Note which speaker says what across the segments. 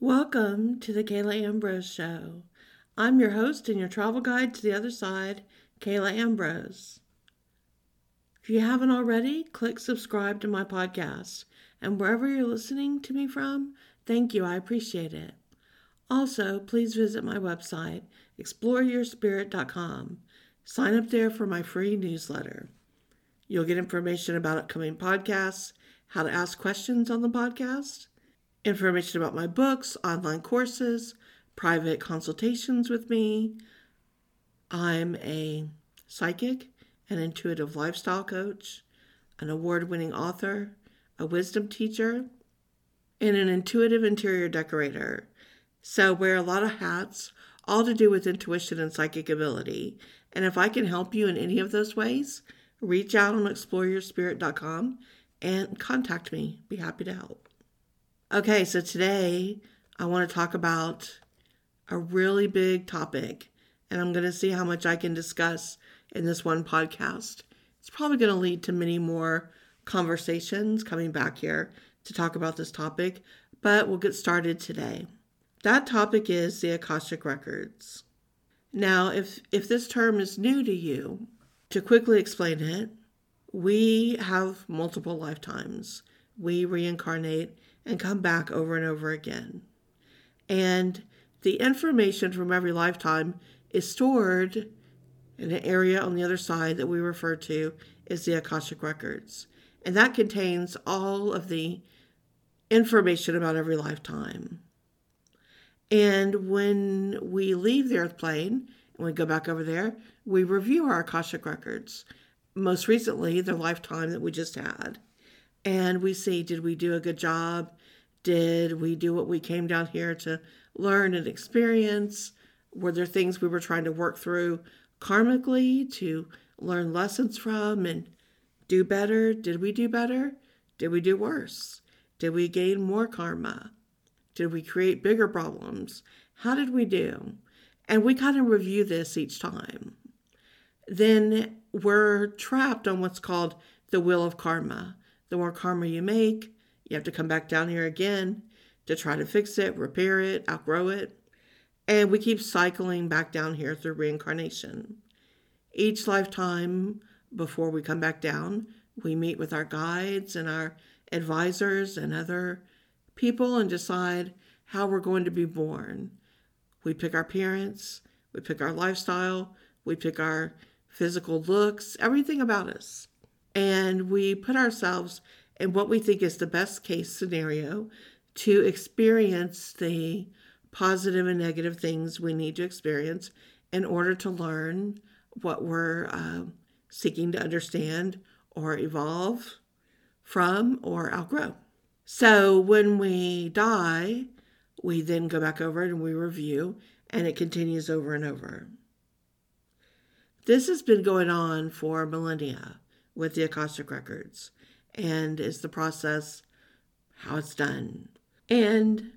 Speaker 1: Welcome to the Kala Ambrose Show. I'm your host and your travel guide to the other side, Kala Ambrose. If you haven't already, click subscribe to my podcast. And wherever you're listening to me from, thank you. I appreciate it. Also, please visit my website, exploreyourspirit.com. Sign up there for my free newsletter. You'll get information about upcoming podcasts, how to ask questions on the podcast, information about my books, online courses, private consultations with me. I'm a psychic, an intuitive lifestyle coach, an award winning author, a wisdom teacher, and an intuitive interior decorator. So, wear a lot of hats, all to do with intuition and psychic ability. And if I can help you in any of those ways, reach out on exploreyourspirit.com and contact me. Be happy to help. Okay, so today I want to talk about a really big topic, and I'm going to see how much I can discuss in this one podcast. It's probably going to lead to many more conversations coming back here to talk about this topic, but we'll get started today. That topic is the Akashic Records. Now, if, if this term is new to you, to quickly explain it, we have multiple lifetimes. We reincarnate and come back over and over again. And the information from every lifetime is stored in an area on the other side that we refer to as the Akashic Records. And that contains all of the information about every lifetime. And when we leave the earth plane and we go back over there, we review our Akashic Records. Most recently, the lifetime that we just had. And we see did we do a good job? Did we do what we came down here to learn and experience? Were there things we were trying to work through karmically to learn lessons from and do better? Did we do better? Did we do worse? Did we gain more karma? Did we create bigger problems? How did we do? And we kind of review this each time. Then we're trapped on what's called the wheel of karma. The more karma you make, you have to come back down here again to try to fix it, repair it, outgrow it. And we keep cycling back down here through reincarnation. Each lifetime, before we come back down, we meet with our guides and our advisors and other people and decide how we're going to be born. We pick our parents, we pick our lifestyle, we pick our physical looks, everything about us. And we put ourselves in what we think is the best case scenario to experience the positive and negative things we need to experience in order to learn what we're uh, seeking to understand or evolve from or outgrow. So when we die, we then go back over it and we review, and it continues over and over. This has been going on for millennia with the Akashic Records and is the process how it's done. And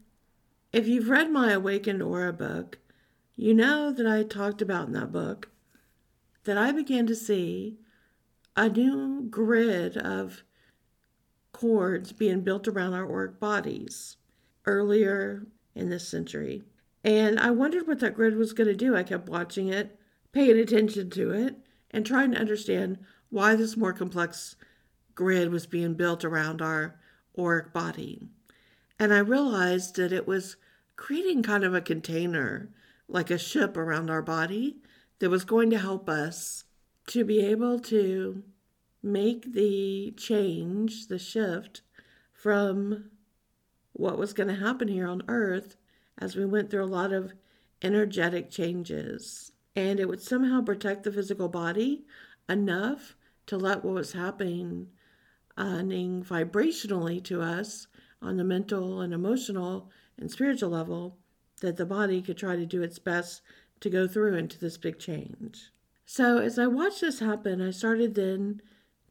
Speaker 1: if you've read my Awakened Aura book, you know that I talked about in that book that I began to see a new grid of cords being built around our auric bodies earlier in this century. And I wondered what that grid was going to do. I kept watching it, paying attention to it, and trying to understand why this more complex grid was being built around our auric body. And I realized that it was creating kind of a container, like a ship around our body, that was going to help us to be able to make the change, the shift from what was going to happen here on earth as we went through a lot of energetic changes. And it would somehow protect the physical body enough to let what was happening vibrationally to us on the mental and emotional and spiritual level that the body could try to do its best to go through into this big change. So, as I watched this happen, I started then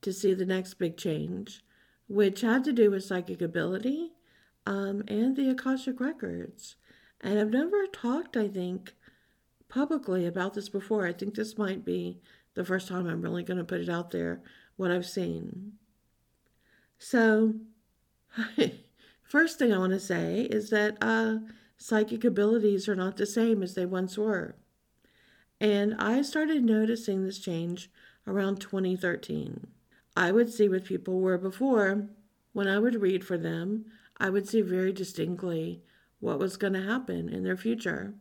Speaker 1: to see the next big change, which had to do with psychic ability um, and the Akashic Records. And I've never talked, I think, publicly about this before. I think this might be the first time I'm really going to put it out there, what I've seen. So, First thing I want to say is that uh, psychic abilities are not the same as they once were. And I started noticing this change around 2013. I would see what people were before. When I would read for them, I would see very distinctly what was going to happen in their future,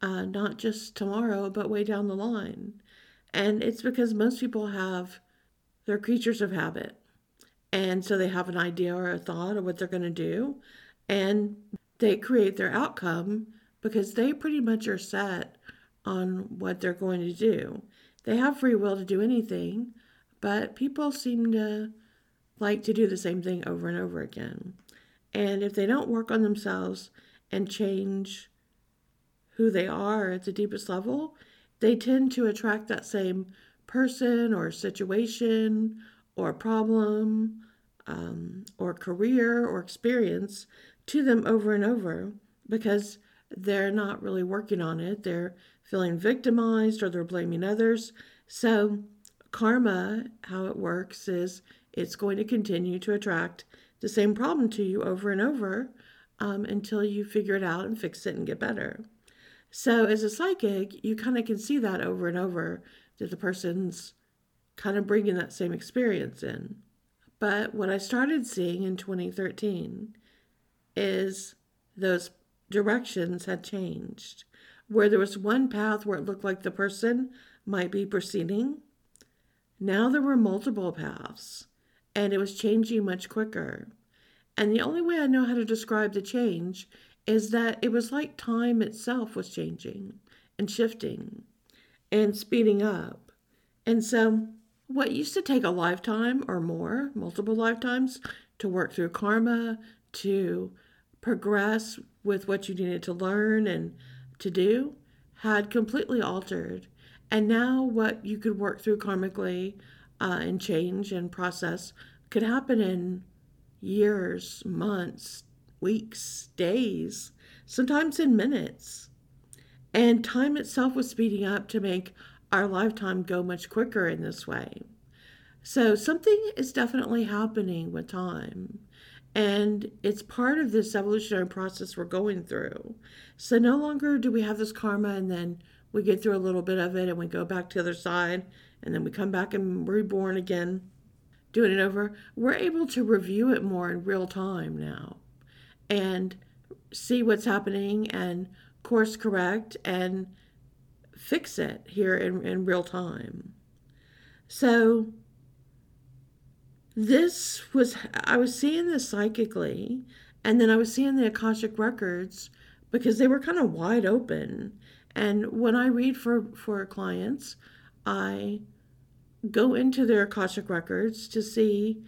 Speaker 1: uh, not just tomorrow, but way down the line. And it's because most people have, they're creatures of habit. And so they have an idea or a thought of what they're going to do, and they create their outcome because they pretty much are set on what they're going to do. They have free will to do anything, but people seem to like to do the same thing over and over again. And if they don't work on themselves and change who they are at the deepest level, they tend to attract that same person or situation or problem um, or career or experience to them over and over because they're not really working on it. They're feeling victimized or they're blaming others. So, karma, how it works is it's going to continue to attract the same problem to you over and over um, until you figure it out and fix it and get better. So, as a psychic, you kind of can see that over and over that the person's kind of bringing that same experience in. But what I started seeing in 2013 is those directions had changed where there was one path where it looked like the person might be proceeding. Now there were multiple paths, and it was changing much quicker. And the only way I know how to describe the change is that it was like time itself was changing and shifting and speeding up. And so, what used to take a lifetime or more, multiple lifetimes, to work through karma, to progress with what you needed to learn and to do had completely altered. And now, what you could work through karmically uh, and change and process could happen in years, months, weeks, days, sometimes in minutes. And time itself was speeding up to make our lifetime go much quicker in this way. So, something is definitely happening with time. And it's part of this evolutionary process we're going through. So no longer do we have this karma and then we get through a little bit of it and we go back to the other side and then we come back and reborn again, doing it over. We're able to review it more in real time now and see what's happening and course correct and fix it here in, in real time. So this was I was seeing this psychically, and then I was seeing the Akashic records because they were kind of wide open. And when I read for for clients, I go into their Akashic records to see,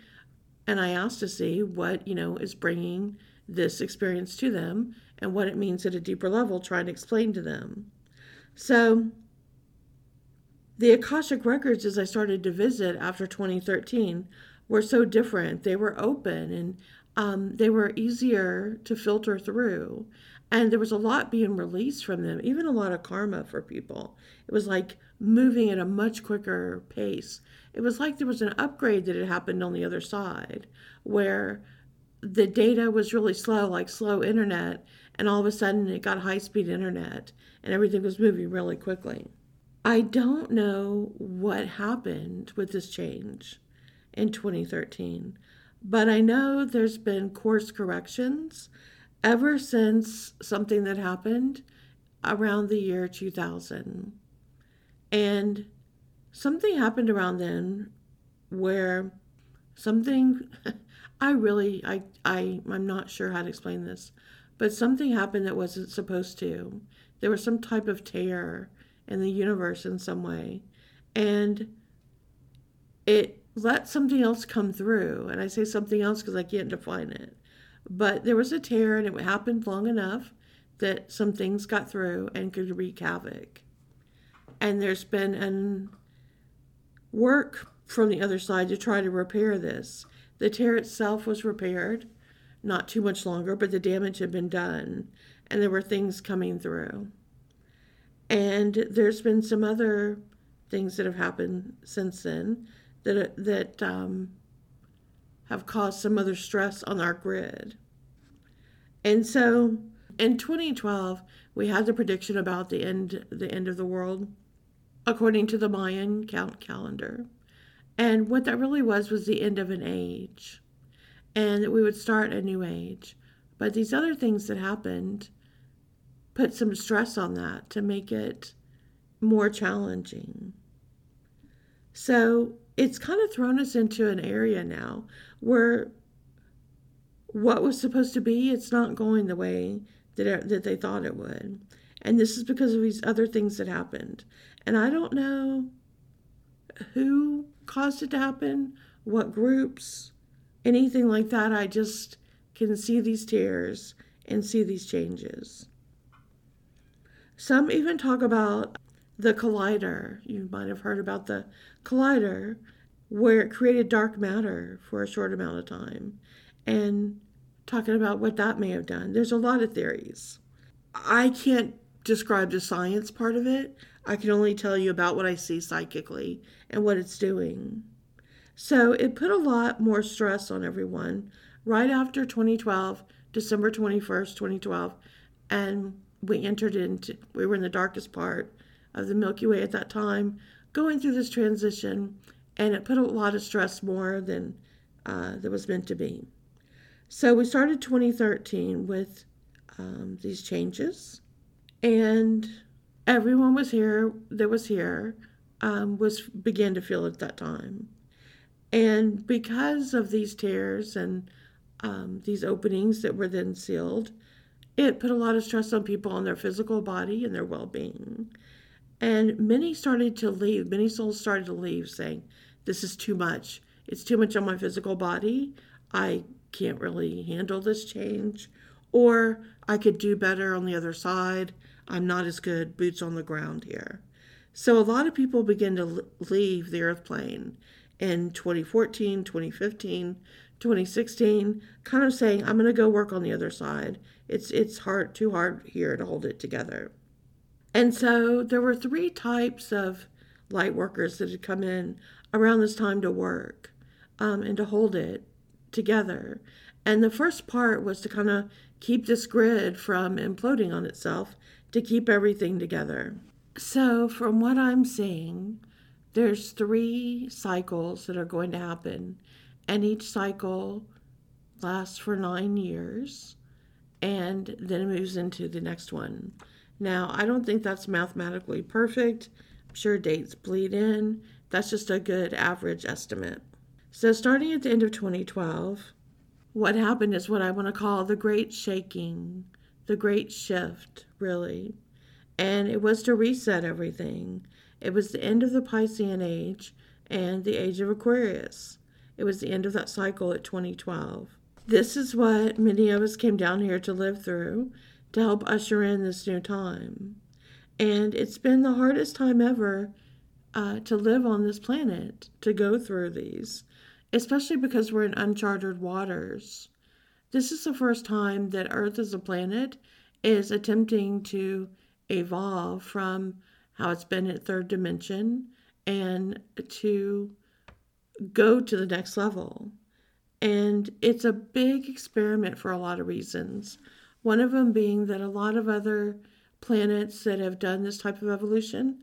Speaker 1: and I ask to see what you know is bringing this experience to them and what it means at a deeper level, trying to explain to them. So the Akashic records, as I started to visit after 2013, were so different. They were open and um, they were easier to filter through. And there was a lot being released from them, even a lot of karma for people. It was like moving at a much quicker pace. It was like there was an upgrade that had happened on the other side where the data was really slow, like slow internet, and all of a sudden it got high speed internet and everything was moving really quickly. I don't know what happened with this change in 2013. But I know there's been course corrections ever since something that happened around the year 2000. And something happened around then where something I really I I I'm not sure how to explain this, but something happened that wasn't supposed to. There was some type of tear in the universe in some way. And it let something else come through. And I say something else because I can't define it. But there was a tear, and it happened long enough that some things got through and could wreak havoc. And there's been an work from the other side to try to repair this. The tear itself was repaired, not too much longer, but the damage had been done, and there were things coming through. And there's been some other things that have happened since then that that um, have caused some other stress on our grid. And so in 2012, we had the prediction about the end the end of the world according to the Mayan count calendar. And what that really was was the end of an age. And we would start a new age. But these other things that happened put some stress on that to make it more challenging. So it's kind of thrown us into an area now where what was supposed to be, it's not going the way that, it, that they thought it would. And this is because of these other things that happened. And I don't know who caused it to happen, what groups, anything like that. I just can see these tears and see these changes. Some even talk about the collider. You might have heard about the collider, where it created dark matter for a short amount of time, and talking about what that may have done. There's a lot of theories. I can't describe the science part of it. I can only tell you about what I see psychically and what it's doing. So it put a lot more stress on everyone right after 2012, December 21st, 2012, and we entered into, we were in the darkest part of the Milky Way at that time, going through this transition, and it put a lot of stress more than uh, that was meant to be. So we started 2013 with um, these changes, and everyone was here that was here um, was began to feel at that time, and because of these tears and um, these openings that were then sealed, it put a lot of stress on people on their physical body and their well being. And many started to leave, many souls started to leave saying, This is too much. It's too much on my physical body. I can't really handle this change. Or I could do better on the other side. I'm not as good, boots on the ground here. So a lot of people begin to leave the earth plane in 2014, 2015, 2016, kind of saying, I'm going to go work on the other side. It's, it's hard, too hard here to hold it together. And so there were three types of light workers that had come in around this time to work um, and to hold it together. And the first part was to kind of keep this grid from imploding on itself, to keep everything together. So, from what I'm seeing, there's three cycles that are going to happen and each cycle lasts for nine years and then it moves into the next one. Now, I don't think that's mathematically perfect. I'm sure dates bleed in. That's just a good average estimate. So, starting at the end of 2012, what happened is what I want to call the great shaking, the great shift, really. And it was to reset everything. It was the end of the Piscean age and the age of Aquarius. It was the end of that cycle at 2012. This is what many of us came down here to live through to help usher in this new time. And it's been the hardest time ever uh, to live on this planet, to go through these, especially because we're in uncharted waters. This is the first time that Earth as a planet is attempting to evolve from how it's been at third dimension and to go to the next level. And it's a big experiment for a lot of reasons. One of them being that a lot of other planets that have done this type of evolution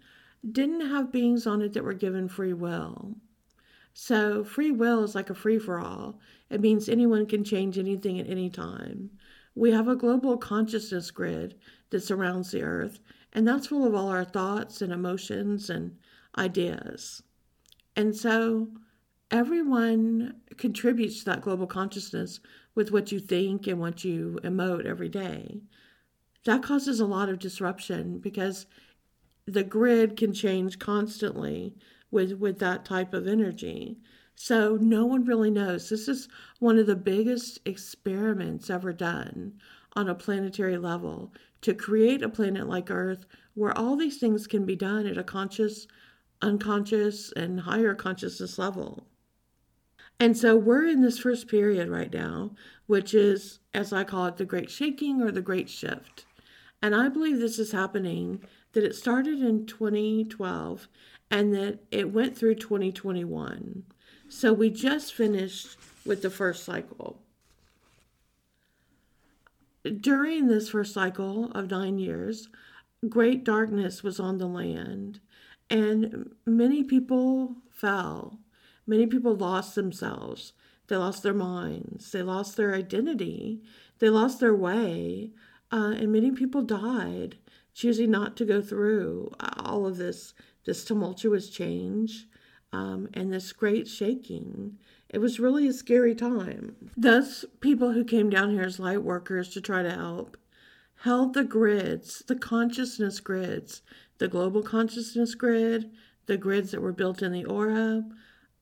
Speaker 1: didn't have beings on it that were given free will. So, free will is like a free for all. It means anyone can change anything at any time. We have a global consciousness grid that surrounds the earth, and that's full of all our thoughts and emotions and ideas. And so, everyone contributes to that global consciousness with what you think and what you emote every day. That causes a lot of disruption because the grid can change constantly with, with that type of energy. So no one really knows. This is one of the biggest experiments ever done on a planetary level to create a planet like Earth where all these things can be done at a conscious, unconscious, and higher consciousness level. And so we're in this first period right now, which is, as I call it, the great shaking or the great shift. And I believe this is happening, that it started in 2012 and that it went through 2021. So we just finished with the first cycle. During this first cycle of nine years, great darkness was on the land, and many people fell. Many people lost themselves. They lost their minds. They lost their identity. They lost their way. Uh, and many people died, choosing not to go through all of this, this tumultuous change um, and this great shaking. It was really a scary time. Thus, people who came down here as light workers to try to help held the grids, the consciousness grids, the global consciousness grid, the grids that were built in the aura,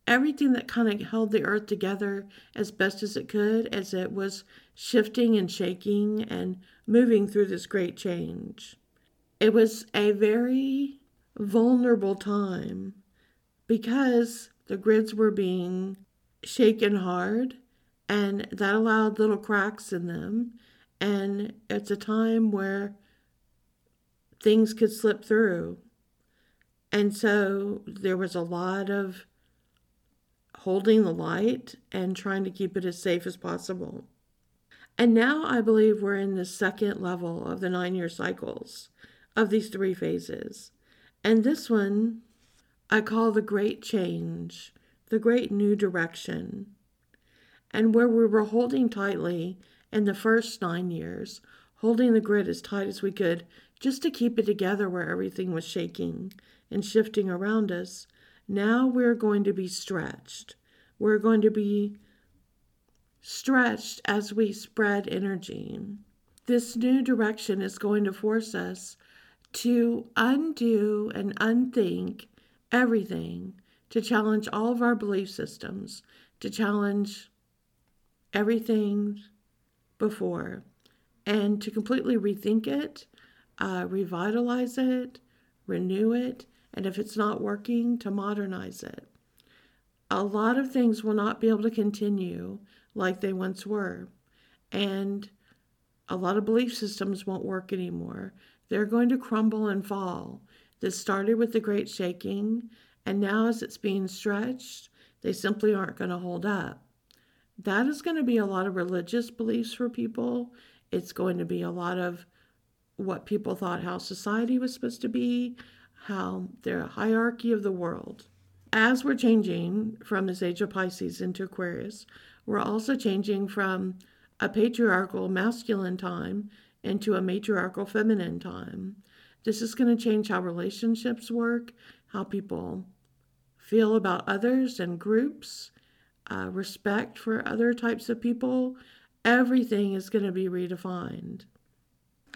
Speaker 1: everything that kind of held the earth together as best as it could as it was shifting and shaking and moving through this great change. It was a very vulnerable time because the grids were being shaken hard and that allowed little cracks in them. And it's a time where things could slip through. And so there was a lot of holding the light and trying to keep it as safe as possible. And now I believe we're in the second level of the nine year cycles of these three phases. And this one I call the great change, the great new direction. And where we were holding tightly in the first nine years, holding the grid as tight as we could just to keep it together where everything was shaking and shifting around us, now we're going to be stretched. We're going to be stretched as we spread energy. This new direction is going to force us to undo and unthink everything, to challenge all of our belief systems, to challenge everything before, and to completely rethink it, uh, revitalize it, renew it, and if it's not working, to modernize it. A lot of things will not be able to continue like they once were, and a lot of belief systems won't work anymore. They're going to crumble and fall. This started with the great shaking, and now as it's being stretched, they simply aren't going to hold up. That is going to be a lot of religious beliefs for people. It's going to be a lot of what people thought how society was supposed to be, how their hierarchy of the world. As we're changing from this age of Pisces into Aquarius, we're also changing from a patriarchal masculine time into a matriarchal feminine time. This is going to change how relationships work, how people feel about others and groups, uh, respect for other types of people. Everything is going to be redefined.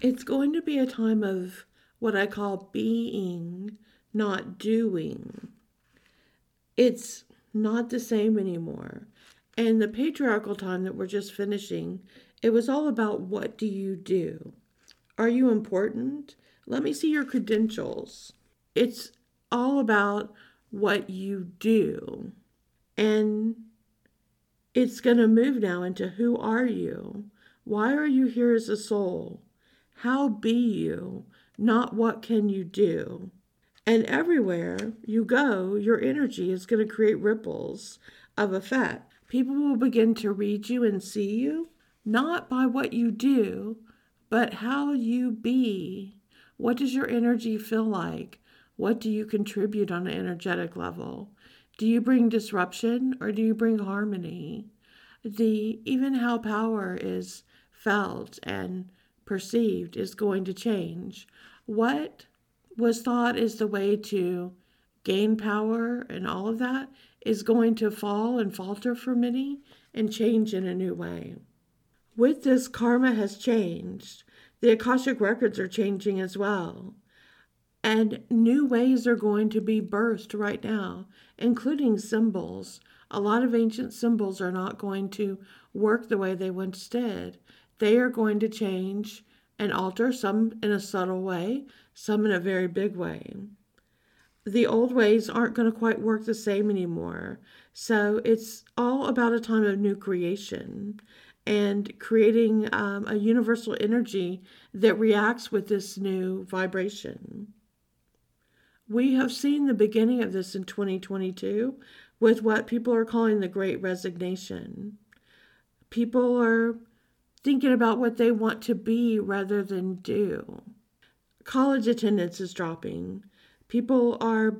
Speaker 1: It's going to be a time of what I call being, not doing. It's not the same anymore. And the patriarchal time that we're just finishing, it was all about what do you do? Are you important? Let me see your credentials. It's all about what you do. And it's going to move now into who are you? Why are you here as a soul? How be you? Not what can you do? And everywhere you go, your energy is going to create ripples of effect. People will begin to read you and see you, not by what you do, but how you be. What does your energy feel like? What do you contribute on an energetic level? Do you bring disruption or do you bring harmony? The even how power is felt and perceived is going to change. What was thought is the way to gain power and all of that is going to fall and falter for many and change in a new way. With this, karma has changed. The Akashic records are changing as well. And new ways are going to be birthed right now, including symbols. A lot of ancient symbols are not going to work the way they once did. They are going to change and alter, some in a subtle way, some in a very big way the old ways aren't going to quite work the same anymore. So it's all about a time of new creation and creating um, a universal energy that reacts with this new vibration. We have seen the beginning of this in 2022 with what people are calling the Great Resignation. People are thinking about what they want to be rather than do. College attendance is dropping. People are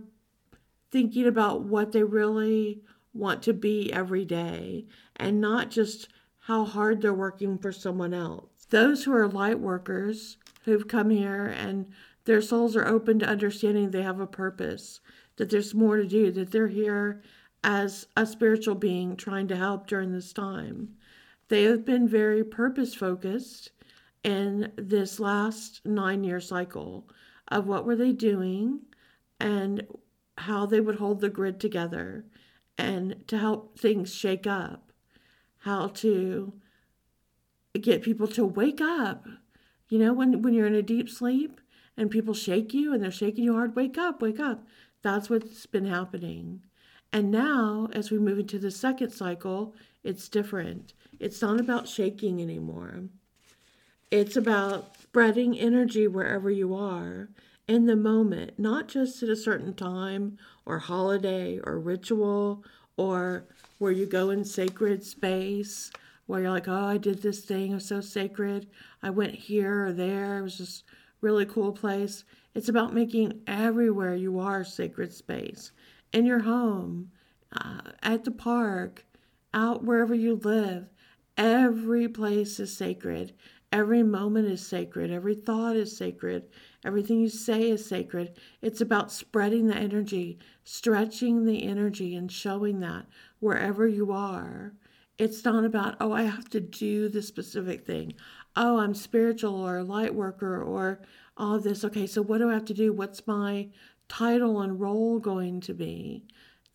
Speaker 1: thinking about what they really want to be every day and not just how hard they're working for someone else. Those who are light workers who've come here and their souls are open to understanding they have a purpose, that there's more to do, that they're here as a spiritual being trying to help during this time. They have been very purpose focused in this last nine year cycle of what were they doing and how they would hold the grid together and to help things shake up, how to get people to wake up. You know, when, when you're in a deep sleep and people shake you and they're shaking you hard, wake up, wake up. That's what's been happening. And now, as we move into the second cycle, it's different. It's not about shaking anymore. It's about spreading energy wherever you are in the moment, not just at a certain time or holiday or ritual or where you go in sacred space where you're like, oh, I did this thing, it was so sacred. I went here or there, it was just really cool place. It's about making everywhere you are sacred space in your home, uh, at the park, out wherever you live. Every place is sacred. Every moment is sacred. Every thought is sacred. Everything you say is sacred. It's about spreading the energy, stretching the energy, and showing that wherever you are. It's not about, oh, I have to do the specific thing. Oh, I'm spiritual or a light worker or all of this. Okay, so what do I have to do? What's my title and role going to be?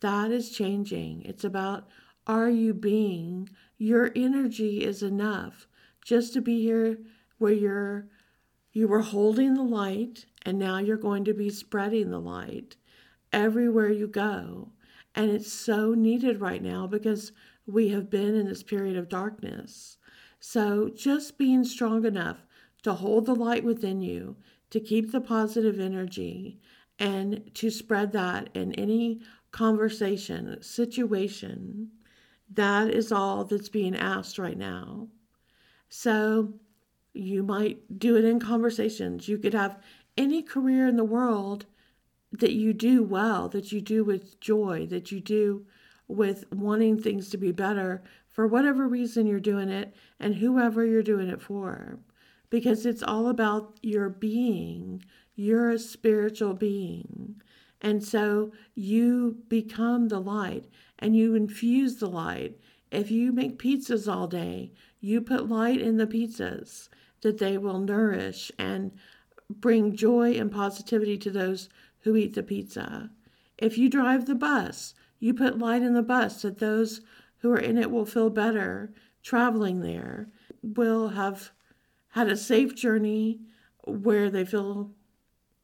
Speaker 1: That is changing. It's about, are you being? Your energy is enough just to be here where you're you were holding the light and now you're going to be spreading the light everywhere you go and it's so needed right now because we have been in this period of darkness so just being strong enough to hold the light within you to keep the positive energy and to spread that in any conversation situation that is all that's being asked right now so you might do it in conversations. You could have any career in the world that you do well, that you do with joy, that you do with wanting things to be better for whatever reason you're doing it and whoever you're doing it for. Because it's all about your being. You're a spiritual being. And so you become the light and you infuse the light. If you make pizzas all day, you put light in the pizzas that they will nourish and bring joy and positivity to those who eat the pizza. If you drive the bus, you put light in the bus that those who are in it will feel better traveling there, will have had a safe journey where they feel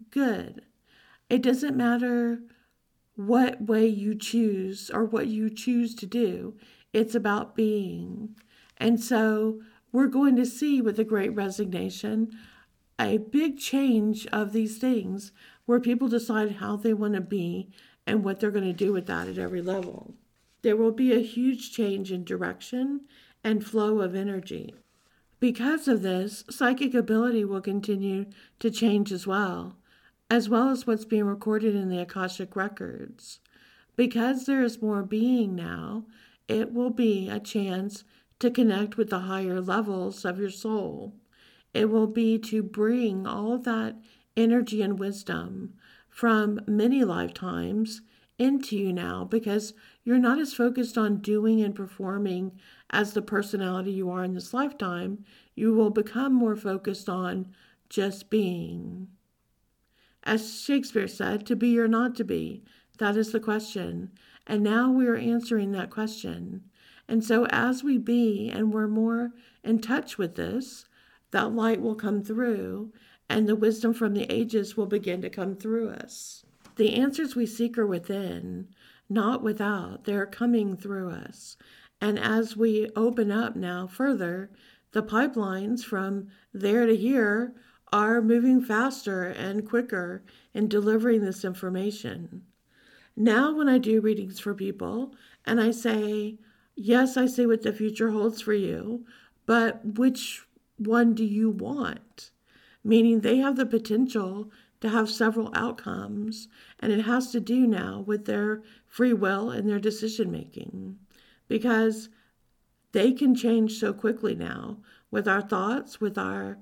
Speaker 1: good. It doesn't matter what way you choose or what you choose to do, it's about being. And so we're going to see with the great resignation a big change of these things where people decide how they want to be and what they're going to do with that at every level. There will be a huge change in direction and flow of energy. Because of this, psychic ability will continue to change as well, as well as what's being recorded in the Akashic records. Because there is more being now, it will be a chance to connect with the higher levels of your soul. It will be to bring all that energy and wisdom from many lifetimes into you now because you're not as focused on doing and performing as the personality you are in this lifetime. You will become more focused on just being. As Shakespeare said, to be or not to be, that is the question. And now we are answering that question. And so, as we be and we're more in touch with this, that light will come through and the wisdom from the ages will begin to come through us. The answers we seek are within, not without. They're coming through us. And as we open up now further, the pipelines from there to here are moving faster and quicker in delivering this information. Now, when I do readings for people and I say, Yes, I see what the future holds for you, but which one do you want? Meaning they have the potential to have several outcomes, and it has to do now with their free will and their decision making because they can change so quickly now with our thoughts, with our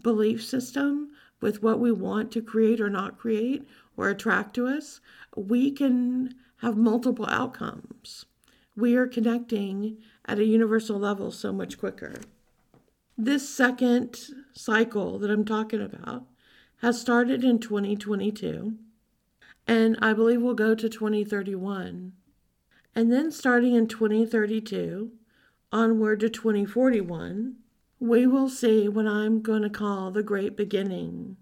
Speaker 1: belief system, with what we want to create or not create or attract to us. We can have multiple outcomes. We are connecting at a universal level so much quicker. This second cycle that I'm talking about has started in 2022 and I believe will go to 2031. And then starting in 2032 onward to 2041, we will see what I'm going to call the great beginning.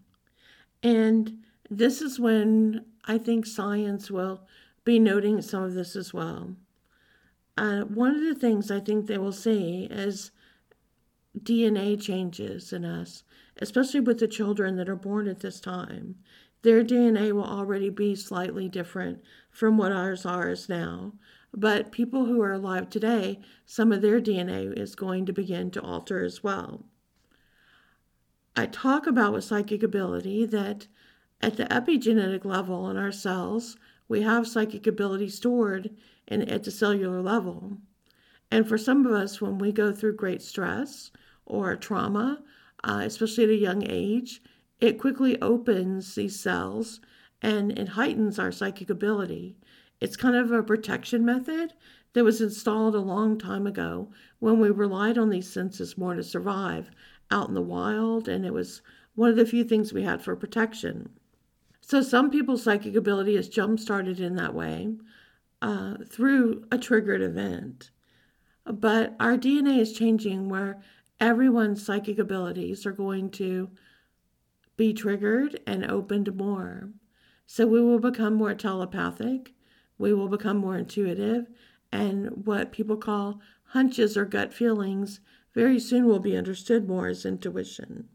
Speaker 1: And this is when I think science will be noting some of this as well. Uh, one of the things I think they will see is DNA changes in us, especially with the children that are born at this time. Their DNA will already be slightly different from what ours are now. But people who are alive today, some of their DNA is going to begin to alter as well. I talk about with psychic ability that at the epigenetic level in our cells, we have psychic ability stored in, at the cellular level. And for some of us, when we go through great stress or trauma, uh, especially at a young age, it quickly opens these cells and it heightens our psychic ability. It's kind of a protection method that was installed a long time ago when we relied on these senses more to survive out in the wild, and it was one of the few things we had for protection. So, some people's psychic ability is jump started in that way uh, through a triggered event. But our DNA is changing where everyone's psychic abilities are going to be triggered and opened more. So we will become more telepathic, we will become more intuitive, and what people call hunches or gut feelings very soon will be understood more as intuition.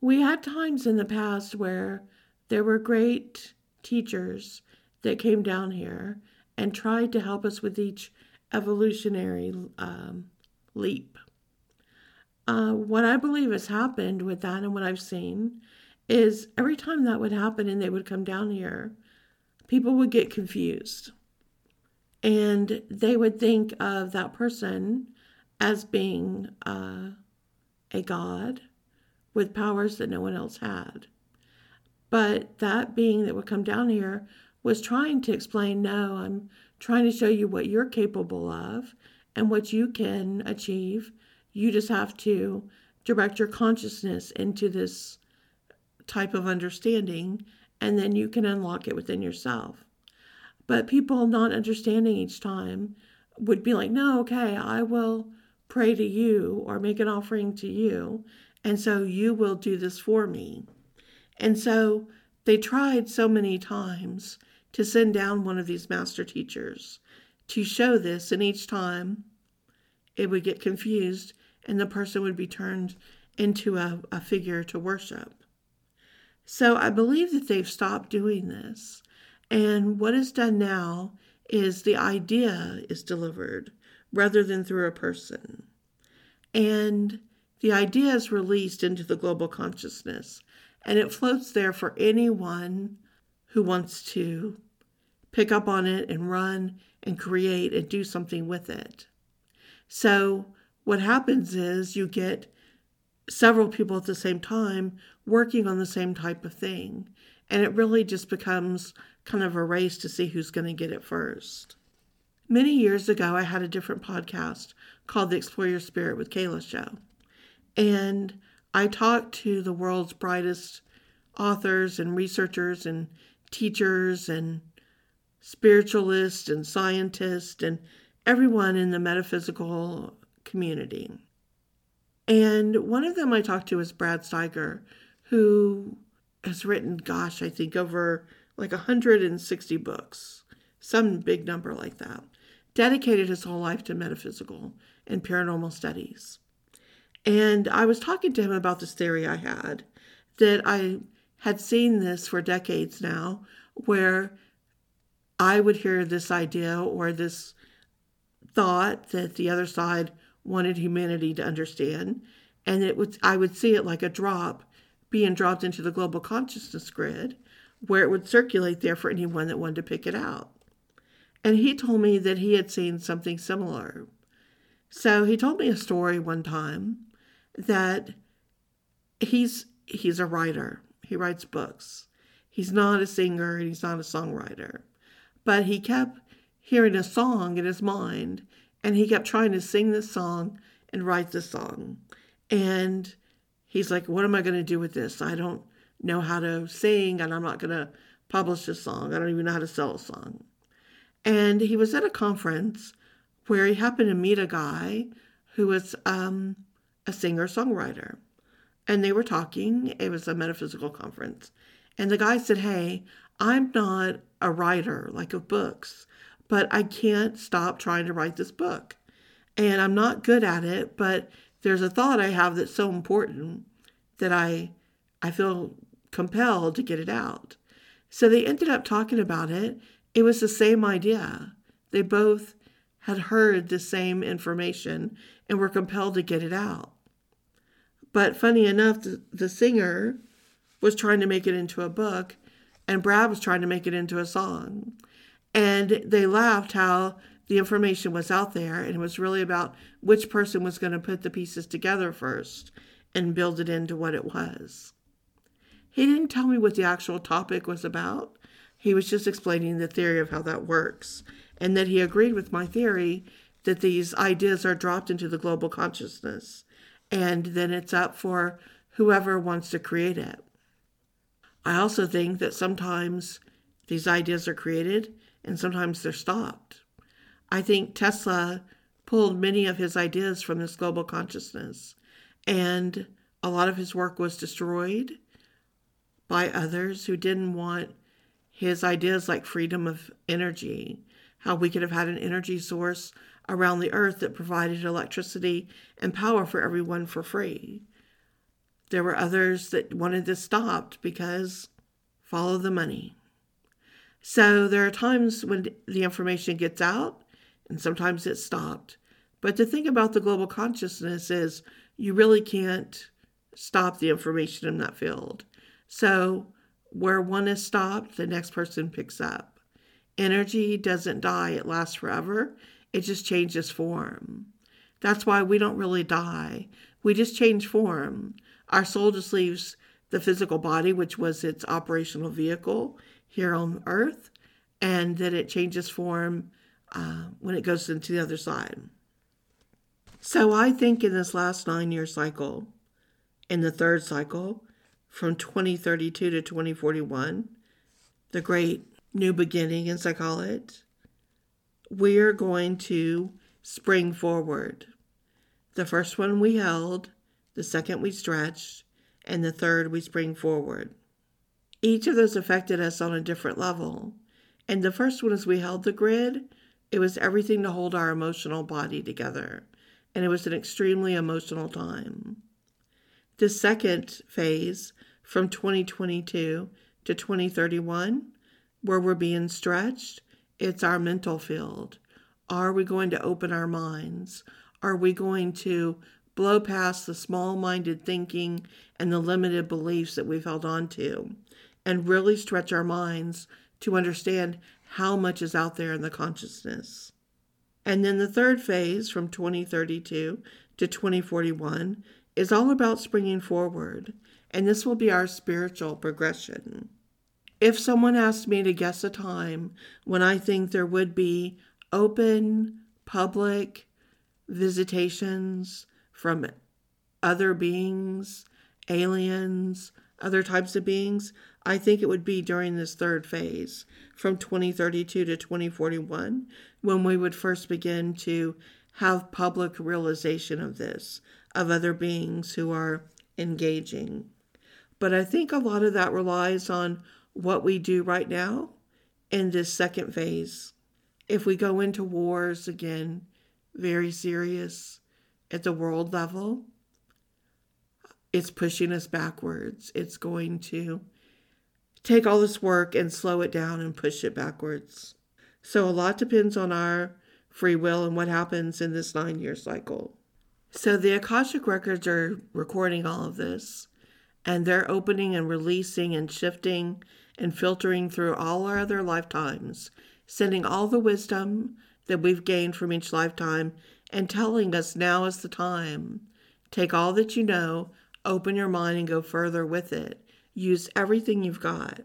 Speaker 1: We had times in the past where there were great teachers that came down here and tried to help us with each evolutionary um, leap. Uh, what I believe has happened with that and what I've seen is every time that would happen and they would come down here, people would get confused. And they would think of that person as being uh, a god with powers that no one else had. But that being that would come down here was trying to explain no, I'm trying to show you what you're capable of and what you can achieve. You just have to direct your consciousness into this type of understanding, and then you can unlock it within yourself. But people not understanding each time would be like, no, okay, I will pray to you or make an offering to you, and so you will do this for me. And so they tried so many times to send down one of these master teachers to show this, and each time it would get confused and the person would be turned into a, a figure to worship. So I believe that they've stopped doing this. And what is done now is the idea is delivered rather than through a person. And the idea is released into the global consciousness and it floats there for anyone who wants to pick up on it and run and create and do something with it. So, what happens is you get several people at the same time working on the same type of thing. And it really just becomes kind of a race to see who's going to get it first. Many years ago, I had a different podcast called the Explore Your Spirit with Kala Show. And I talked to the world's brightest authors and researchers and teachers and spiritualists and scientists and everyone in the metaphysical community. And one of them I talked to is Brad Steiger, who has written, gosh, I think over like 160 books, some big number like that, dedicated his whole life to metaphysical and paranormal studies. And I was talking to him about this theory I had that I had seen this for decades now, where I would hear this idea or this thought that the other side wanted humanity to understand. And it would I would see it like a drop being dropped into the global consciousness grid where it would circulate there for anyone that wanted to pick it out. And he told me that he had seen something similar. So he told me a story one time that he's he's a writer. He writes books. He's not a singer and he's not a songwriter. But he kept hearing a song in his mind and he kept trying to sing this song and write the song. And he's like, What am I going to do with this? I don't know how to sing and I'm not going to publish a song. I don't even know how to sell a song. And he was at a conference where he happened to meet a guy who was um, a singer songwriter. And they were talking. It was a metaphysical conference. And the guy said, Hey, I'm not a writer like of books, but I can't stop trying to write this book. And I'm not good at it, but there's a thought I have that's so important that I I feel compelled to get it out. So they ended up talking about it. It was the same idea. They both had heard the same information and were compelled to get it out. But funny enough, the, the singer was trying to make it into a book, and Brad was trying to make it into a song. And they laughed how the information was out there, and it was really about which person was going to put the pieces together first and build it into what it was. He didn't tell me what the actual topic was about. He was just explaining the theory of how that works, and that he agreed with my theory that these ideas are dropped into the global consciousness, and then it's up for whoever wants to create it. I also think that sometimes these ideas are created and sometimes they're stopped. I think Tesla pulled many of his ideas from this global consciousness, and a lot of his work was destroyed by others who didn't want his ideas like freedom of energy, how we could have had an energy source around the earth that provided electricity and power for everyone for free. There were others that wanted this stopped because follow the money. So there are times when the information gets out and sometimes it's stopped. But the thing about the global consciousness is you really can't stop the information in that field. So where one is stopped, the next person picks up. Energy doesn't die, it lasts forever. It just changes form. That's why we don't really die. We just change form. Our soul just leaves the physical body, which was its operational vehicle, here on earth and that it changes form uh, when it goes into the other side. So I think in this last nine year cycle, in the third cycle, from 2032 to 2041, the great new beginning, as I call it, we're going to spring forward. The first one we held, the second we stretched, and the third we spring forward. Each of those affected us on a different level. And the first one, as we held the grid, it was everything to hold our emotional body together. And it was an extremely emotional time. The second phase, from 2022 to 2031, where we're being stretched, it's our mental field. Are we going to open our minds? Are we going to blow past the small minded thinking and the limited beliefs that we've held on to? And really stretch our minds to understand how much is out there in the consciousness. And then the third phase from 2032 to 2041 is all about springing forward, and this will be our spiritual progression. If someone asked me to guess a time when I think there would be open, public visitations from other beings, aliens, other types of beings, I think it would be during this third phase from 2032 to 2041 when we would first begin to have public realization of this, of other beings who are engaging. But I think a lot of that relies on what we do right now in this second phase. If we go into wars again, very serious at the world level, it's pushing us backwards. It's going to take all this work and slow it down and push it backwards. So a lot depends on our free will and what happens in this nine year cycle. So the Akashic Records are recording all of this, and they're opening and releasing and shifting and filtering through all our other lifetimes, sending all the wisdom that we've gained from each lifetime and telling us now is the time. Take all that you know, open your mind, and go further with it. Use everything you've got.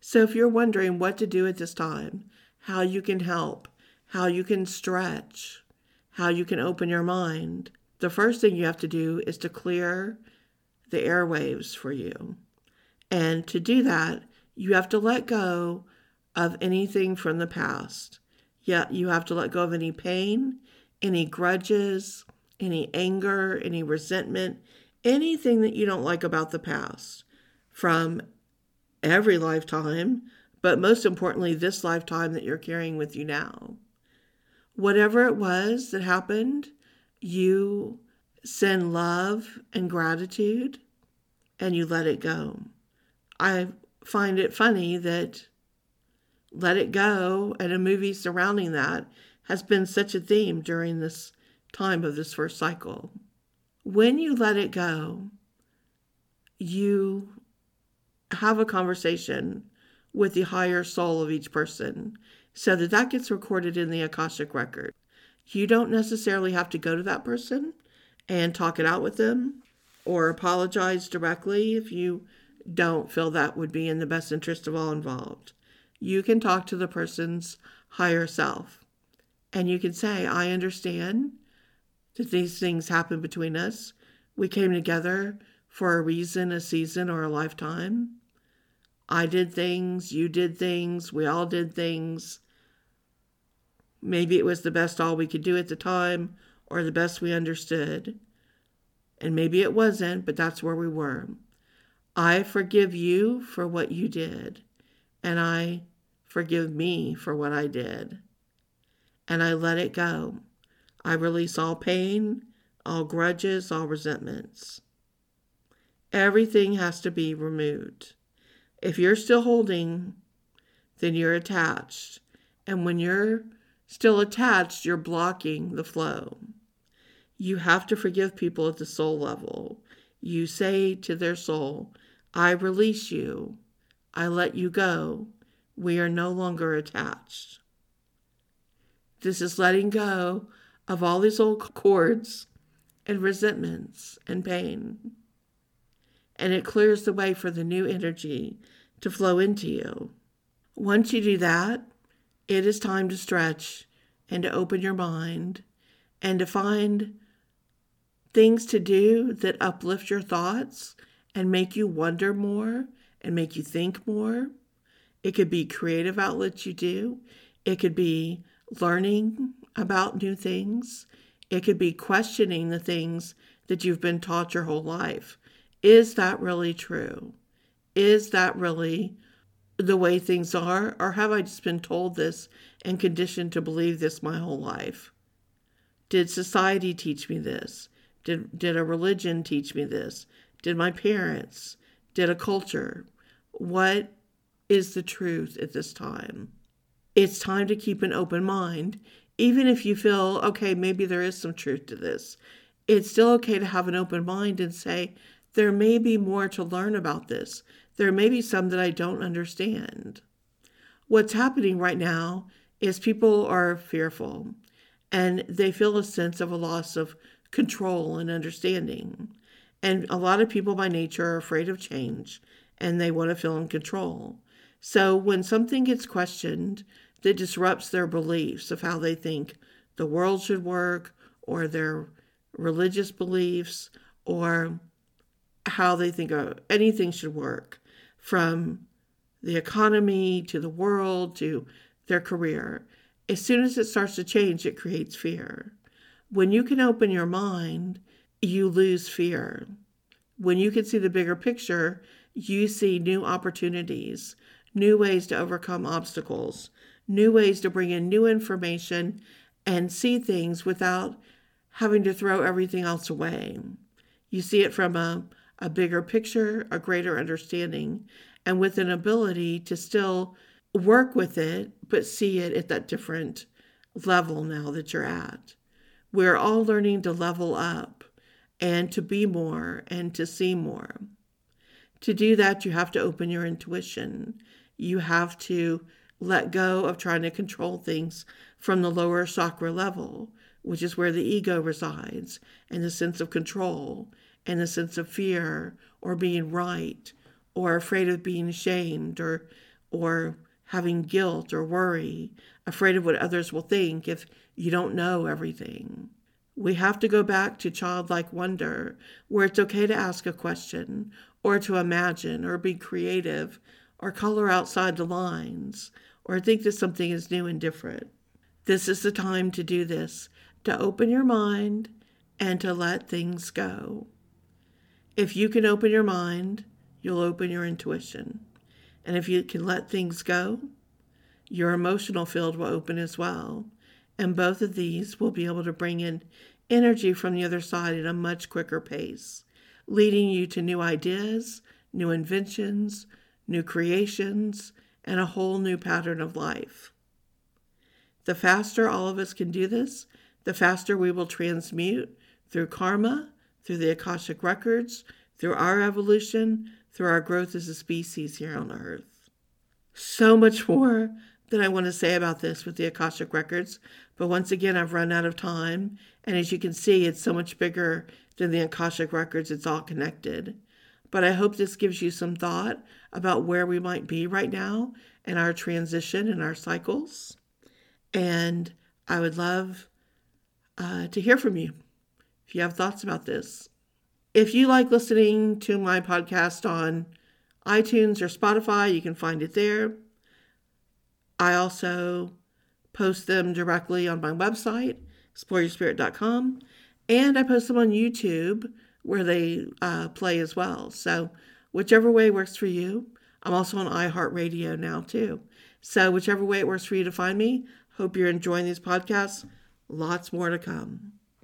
Speaker 1: So if you're wondering what to do at this time, how you can help, how you can stretch, how you can open your mind, the first thing you have to do is to clear the airwaves for you. And to do that, you have to let go of anything from the past. Yeah, you have to let go of any pain, any grudges, any anger, any resentment, anything that you don't like about the past from every lifetime, but most importantly, this lifetime that you're carrying with you now whatever it was that happened, you send love and gratitude and you let it go. I find it funny that let it go and a movie surrounding that has been such a theme during this time of this first cycle. When you let it go, you have a conversation with the higher soul of each person so that that gets recorded in the Akashic record. You don't necessarily have to go to that person and talk it out with them or apologize directly if you don't feel that would be in the best interest of all involved. You can talk to the person's higher self and you can say, I understand that these things happen between us. We came together for a reason, a season, or a lifetime. I did things, you did things, we all did things. Maybe it was the best all we could do at the time or the best we understood. And maybe it wasn't, but that's where we were. I forgive you for what you did, and I forgive me for what I did. And I let it go. I release all pain, all grudges, all resentments. Everything has to be removed. If you're still holding, then you're attached. And when you're still attached, you're blocking the flow. You have to forgive people at the soul level. You say to their soul, I release you. I let you go. We are no longer attached. This is letting go of all these old cords and resentments and pain. And it clears the way for the new energy to flow into you. Once you do that, it is time to stretch and to open your mind and to find things to do that uplift your thoughts and make you wonder more and make you think more. It could be creative outlets you do, it could be learning about new things, it could be questioning the things that you've been taught your whole life. Is that really true? Is that really the way things are? Or have I just been told this and conditioned to believe this my whole life? Did society teach me this? Did, did a religion teach me this? Did my parents? Did a culture? What is the truth at this time? It's time to keep an open mind, even if you feel, okay, maybe there is some truth to this. It's still okay to have an open mind and say, there may be more to learn about this. There may be some that I don't understand. What's happening right now is people are fearful and they feel a sense of a loss of control and understanding. And a lot of people by nature are afraid of change and they want to feel in control. So when something gets questioned that disrupts their beliefs of how they think the world should work or their religious beliefs or how they think uh, anything should work, from the economy to the world to their career. As soon as it starts to change, it creates fear. When you can open your mind, you lose fear. When you can see the bigger picture, you see new opportunities, new ways to overcome obstacles, new ways to bring in new information and see things without having to throw everything else away. You see it from a a bigger picture, a greater understanding, and with an ability to still work with it, but see it at that different level now that you're at. We're all learning to level up and to be more and to see more. To do that, you have to open your intuition. You have to let go of trying to control things from the lower chakra level, which is where the ego resides, and the sense of control, and the sense of fear, or being right, or afraid of being shamed, or, or having guilt or worry, afraid of what others will think if you don't know everything. We have to go back to childlike wonder, where it's okay to ask a question, or to imagine, or be creative, or color outside the lines, or think that something is new and different. This is the time to do this, to open your mind and to let things go. If you can open your mind, you'll open your intuition. And if you can let things go, your emotional field will open as well. And both of these will be able to bring in energy from the other side at a much quicker pace, leading you to new ideas, new inventions, new creations, and a whole new pattern of life. The faster all of us can do this, the faster we will transmute through karma, through the Akashic records, through our evolution, through our growth as a species here on Earth. So much more that I want to say about this with the Akashic records, but once again, I've run out of time. And as you can see, it's so much bigger than the Akashic records, it's all connected. But I hope this gives you some thought about where we might be right now in our transition and our cycles. And I would love uh, to hear from you if you have thoughts about this. If you like listening to my podcast on iTunes or Spotify, you can find it there. I also post them directly on my website, exploreyourspirit.com, and I post them on YouTube where they uh, play as well. So, whichever way works for you. I'm also on iHeartRadio now, too. So, whichever way it works for you to find me, hope you're enjoying these podcasts. Lots more to come.